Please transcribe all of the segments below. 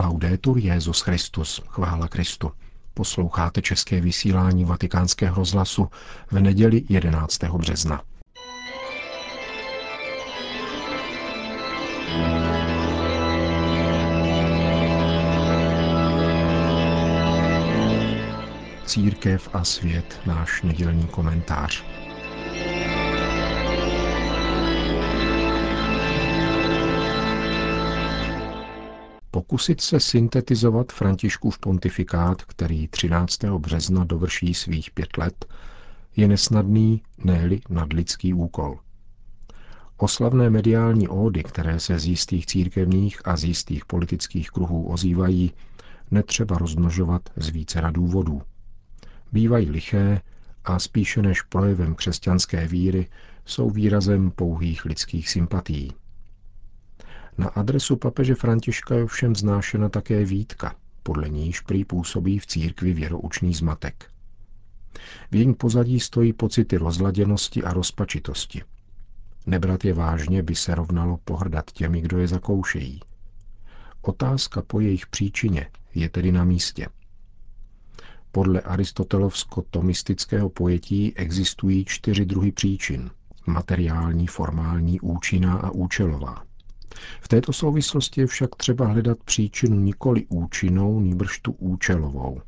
Laudetur Jezus Christus, chvála Kristu. Posloucháte české vysílání Vatikánského rozhlasu v neděli 11. března. Církev a svět, náš nedělní komentář. Pokusit se syntetizovat Františkův pontifikát, který 13. března dovrší svých pět let, je nesnadný, ne nadlidský úkol. Oslavné mediální ódy, které se z jistých církevních a z jistých politických kruhů ozývají, netřeba rozmnožovat z více důvodů. Bývají liché a spíše než projevem křesťanské víry jsou výrazem pouhých lidských sympatií. Na adresu papeže Františka je všem znášena také výtka, podle níž prý působí v církvi věroučný zmatek. V jejím pozadí stojí pocity rozladěnosti a rozpačitosti. Nebrat je vážně by se rovnalo pohrdat těmi, kdo je zakoušejí. Otázka po jejich příčině je tedy na místě. Podle aristotelovsko-tomistického pojetí existují čtyři druhy příčin. Materiální, formální, účinná a účelová. V této souvislosti je však třeba hledat příčinu nikoli účinnou, nýbrž tu účelovou.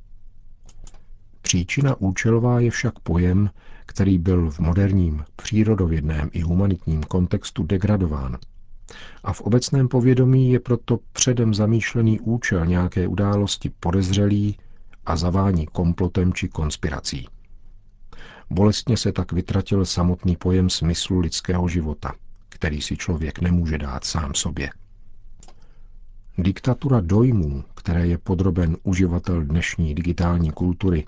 Příčina účelová je však pojem, který byl v moderním, přírodovědném i humanitním kontextu degradován. A v obecném povědomí je proto předem zamýšlený účel nějaké události podezřelý a zavání komplotem či konspirací. Bolestně se tak vytratil samotný pojem smyslu lidského života – který si člověk nemůže dát sám sobě. Diktatura dojmů, které je podroben uživatel dnešní digitální kultury,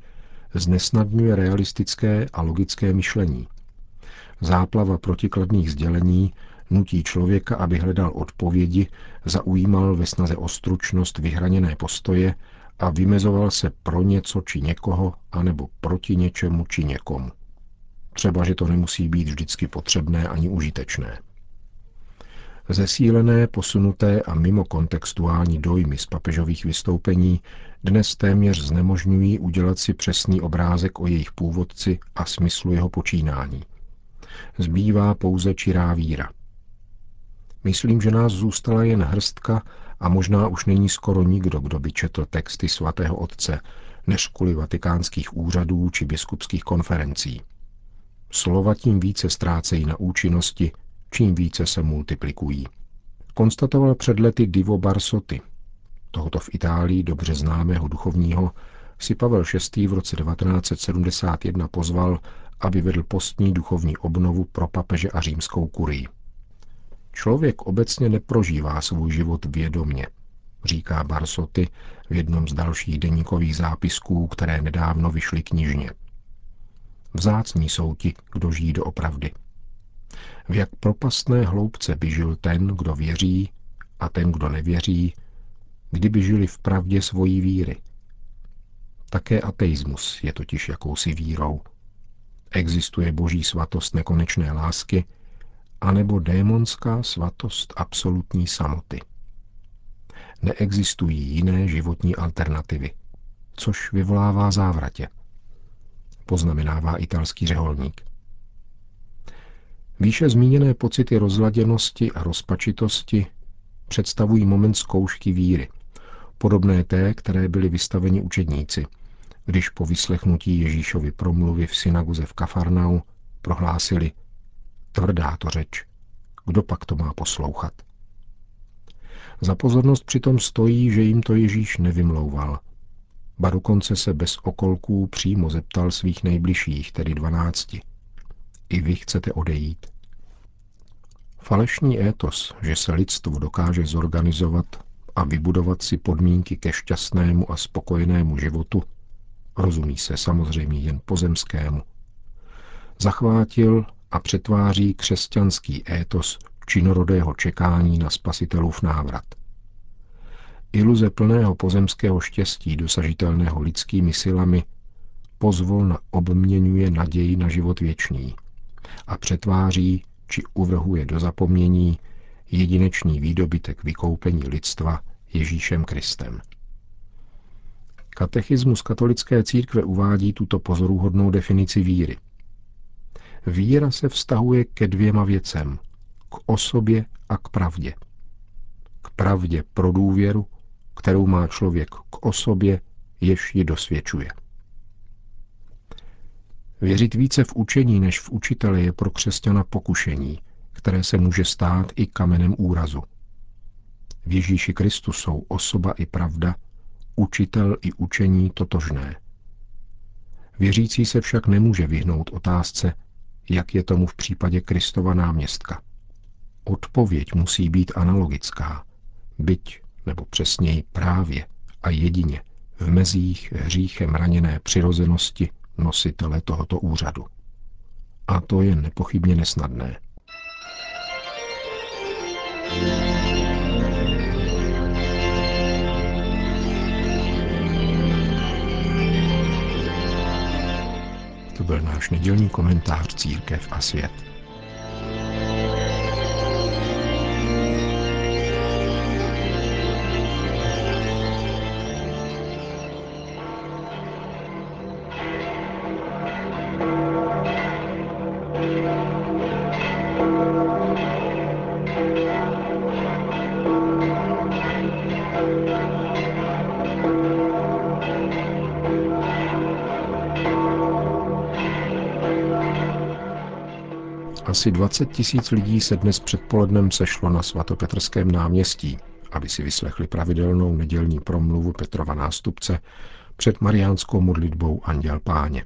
znesnadňuje realistické a logické myšlení. Záplava protikladných sdělení nutí člověka, aby hledal odpovědi, zaujímal ve snaze o stručnost vyhraněné postoje a vymezoval se pro něco či někoho, anebo proti něčemu či někomu. Třeba, že to nemusí být vždycky potřebné ani užitečné. Zesílené, posunuté a mimo kontextuální dojmy z papežových vystoupení dnes téměř znemožňují udělat si přesný obrázek o jejich původci a smyslu jeho počínání. Zbývá pouze čirá víra. Myslím, že nás zůstala jen hrstka a možná už není skoro nikdo, kdo by četl texty svatého otce, než kvůli vatikánských úřadů či biskupských konferencí. Slova tím více ztrácejí na účinnosti čím více se multiplikují. Konstatoval před lety Divo Barsotti. Tohoto v Itálii dobře známého duchovního si Pavel VI. v roce 1971 pozval, aby vedl postní duchovní obnovu pro papeže a římskou kurii. Člověk obecně neprožívá svůj život vědomně, říká Barsoty v jednom z dalších deníkových zápisků, které nedávno vyšly knižně. Vzácní jsou ti, kdo žijí do opravdy v jak propastné hloubce by žil ten, kdo věří a ten, kdo nevěří, kdyby žili v pravdě svojí víry. Také ateismus je totiž jakousi vírou. Existuje boží svatost nekonečné lásky, anebo démonská svatost absolutní samoty. Neexistují jiné životní alternativy, což vyvolává závratě. Poznamenává italský řeholník. Výše zmíněné pocity rozladěnosti a rozpačitosti představují moment zkoušky víry, podobné té, které byly vystaveni učedníci, když po vyslechnutí Ježíšovy promluvy v synaguze v Kafarnau prohlásili tvrdá to řeč, kdo pak to má poslouchat. Za pozornost přitom stojí, že jim to Ježíš nevymlouval. Ba dokonce se bez okolků přímo zeptal svých nejbližších, tedy dvanácti – i vy chcete odejít. Falešný étos, že se lidstvo dokáže zorganizovat a vybudovat si podmínky ke šťastnému a spokojenému životu, rozumí se samozřejmě jen pozemskému, zachvátil a přetváří křesťanský étos činorodého čekání na spasitelův návrat. Iluze plného pozemského štěstí dosažitelného lidskými silami pozvolna obměňuje naději na život věčný a přetváří či uvrhuje do zapomnění jedinečný výdobytek vykoupení lidstva Ježíšem Kristem. Katechismus katolické církve uvádí tuto pozoruhodnou definici víry. Víra se vztahuje ke dvěma věcem. K osobě a k pravdě. K pravdě pro důvěru, kterou má člověk k osobě, jež ji dosvědčuje. Věřit více v učení než v učitele je pro křesťana pokušení, které se může stát i kamenem úrazu. V Ježíši Kristu jsou osoba i pravda, učitel i učení totožné. Věřící se však nemůže vyhnout otázce, jak je tomu v případě Kristova náměstka. Odpověď musí být analogická, byť, nebo přesněji právě a jedině v mezích hříchem raněné přirozenosti nositele tohoto úřadu. A to je nepochybně nesnadné. To byl náš nedělní komentář Církev a svět. Asi 20 tisíc lidí se dnes předpolednem sešlo na svatopetrském náměstí, aby si vyslechli pravidelnou nedělní promluvu Petrova nástupce před mariánskou modlitbou Anděl Páně.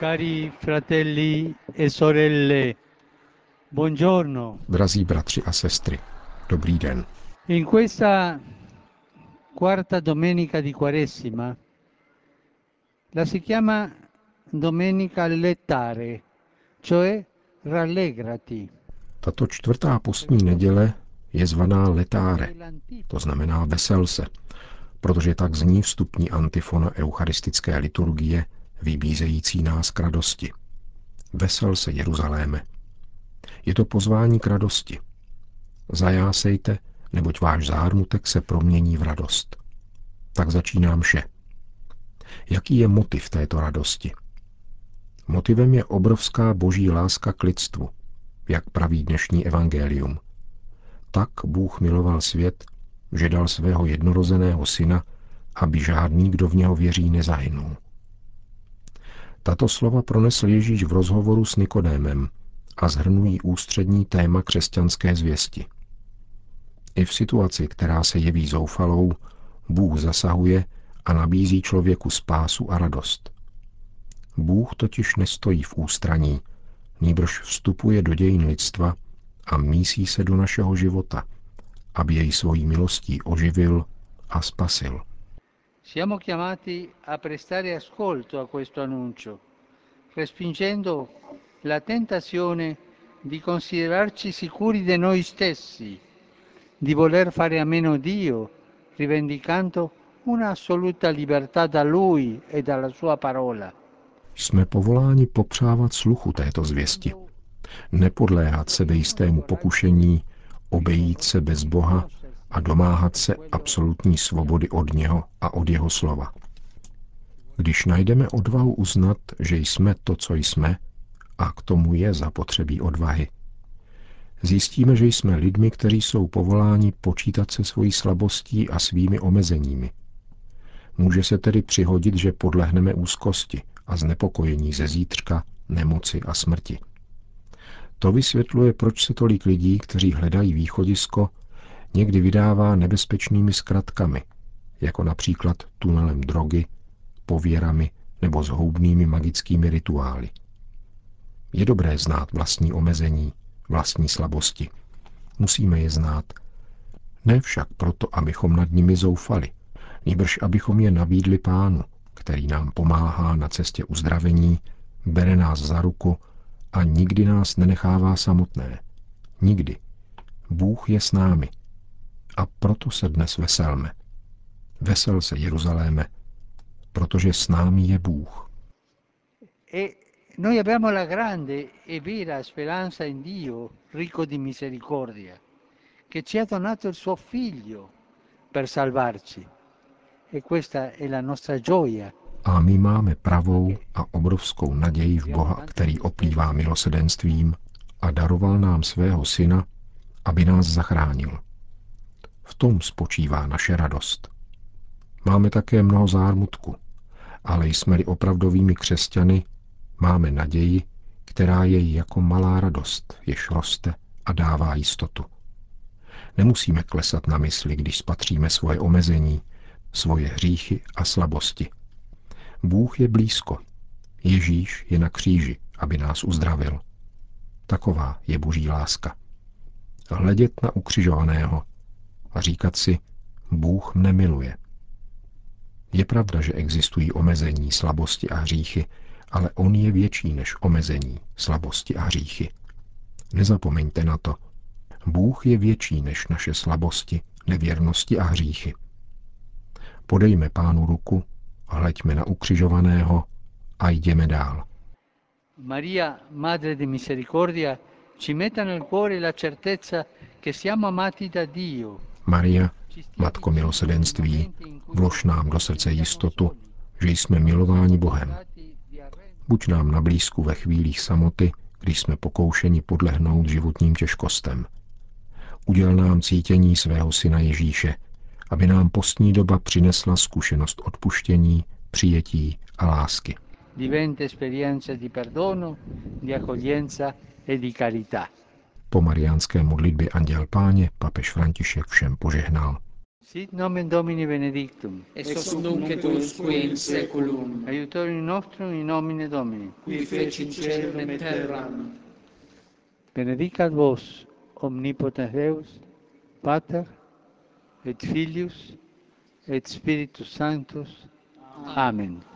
Cari fratelli e sorelle, buongiorno. Drazí bratři a sestry, dobrý den. In questa quarta domenica di Quaresima la si chiama Domenica Lettare, cioè rallegrati. Tato čtvrtá postní neděle je zvaná letáre, to znamená vesel se, protože tak zní vstupní antifona eucharistické liturgie, vybízející nás k radosti. Vesel se Jeruzaléme. Je to pozvání k radosti. Zajásejte, neboť váš zármutek se promění v radost. Tak začínám vše. Jaký je motiv této radosti? Motivem je obrovská boží láska k lidstvu, jak praví dnešní evangelium. Tak Bůh miloval svět, že dal svého jednorozeného syna, aby žádný, kdo v něho věří, nezahynul. Tato slova pronesl Ježíš v rozhovoru s Nikodémem a zhrnují ústřední téma křesťanské zvěsti. I v situaci, která se jeví zoufalou, Bůh zasahuje a nabízí člověku spásu a radost. Bůh totiž nestojí v ústraní, nýbrž vstupuje do dějin lidstva a mísí se do našeho života, aby jej svojí milostí oživil a spasil. Siamo chiamati a prestare ascolto a questo annuncio, respingendo la tentazione di considerarci sicuri di noi stessi, di voler fare a meno Dio, rivendicando una assoluta libertà da Lui e dalla Sua parola. Jsme povoláni popřávat sluchu této zvěsti, nepodléhat sebejistému pokušení, obejít se bez Boha a domáhat se absolutní svobody od něho a od jeho slova. Když najdeme odvahu uznat, že jsme to, co jsme, a k tomu je zapotřebí odvahy, zjistíme, že jsme lidmi, kteří jsou povoláni počítat se svojí slabostí a svými omezeními. Může se tedy přihodit, že podlehneme úzkosti a znepokojení ze zítřka, nemoci a smrti. To vysvětluje, proč se tolik lidí, kteří hledají východisko, někdy vydává nebezpečnými zkratkami, jako například tunelem drogy, pověrami nebo zhoubnými magickými rituály. Je dobré znát vlastní omezení, vlastní slabosti. Musíme je znát. Ne však proto, abychom nad nimi zoufali, nýbrž abychom je nabídli pánu, který nám pomáhá na cestě uzdravení, bere nás za ruku a nikdy nás nenechává samotné. Nikdy. Bůh je s námi. A proto se dnes veselme. Vesel se Jeruzaléme, protože s námi je Bůh. Noi abbiamo la grande e vera speranza in Dio, ricco di misericordia, che ci ha donato il suo figlio per salvarci. E questa è la nostra gioia. A my máme pravou a obrovskou naději v Boha, který oplývá milosedenstvím a daroval nám svého syna, aby nás zachránil. V tom spočívá naše radost. Máme také mnoho zármutku, ale jsme-li opravdovými křesťany, máme naději, která je jako malá radost, jež roste a dává jistotu. Nemusíme klesat na mysli, když spatříme svoje omezení, svoje hříchy a slabosti. Bůh je blízko. Ježíš je na kříži, aby nás uzdravil. Taková je boží láska. Hledět na ukřižovaného a říkat si, Bůh mne miluje. Je pravda, že existují omezení, slabosti a hříchy, ale On je větší než omezení, slabosti a hříchy. Nezapomeňte na to. Bůh je větší než naše slabosti, nevěrnosti a hříchy. Podejme pánu ruku, hleďme na ukřižovaného a jdeme dál. Maria, Madre di Misericordia, ci metta nel cuore la certezza che siamo amati da Dio. Maria, Matko milosedenství, vlož nám do srdce jistotu, že jsme milováni Bohem. Buď nám na blízku ve chvílích samoty, když jsme pokoušeni podlehnout životním těžkostem. Uděl nám cítění svého syna Ježíše, aby nám postní doba přinesla zkušenost odpuštění, přijetí a lásky. Diventa esperienza di perdono, di accoglienza e di carità. Po mariánské modlitbě Anděl Páně papež František všem požehnal. Sit nomen Domini benedictum. ex hoc nunc et usque in seculum, Aiutorium nostrum in nomine Domini. qui feci celum et terram, Benedicat vos, omnipotens Deus, Pater, et Filius, et Spiritus Sanctus. Amen. Letatus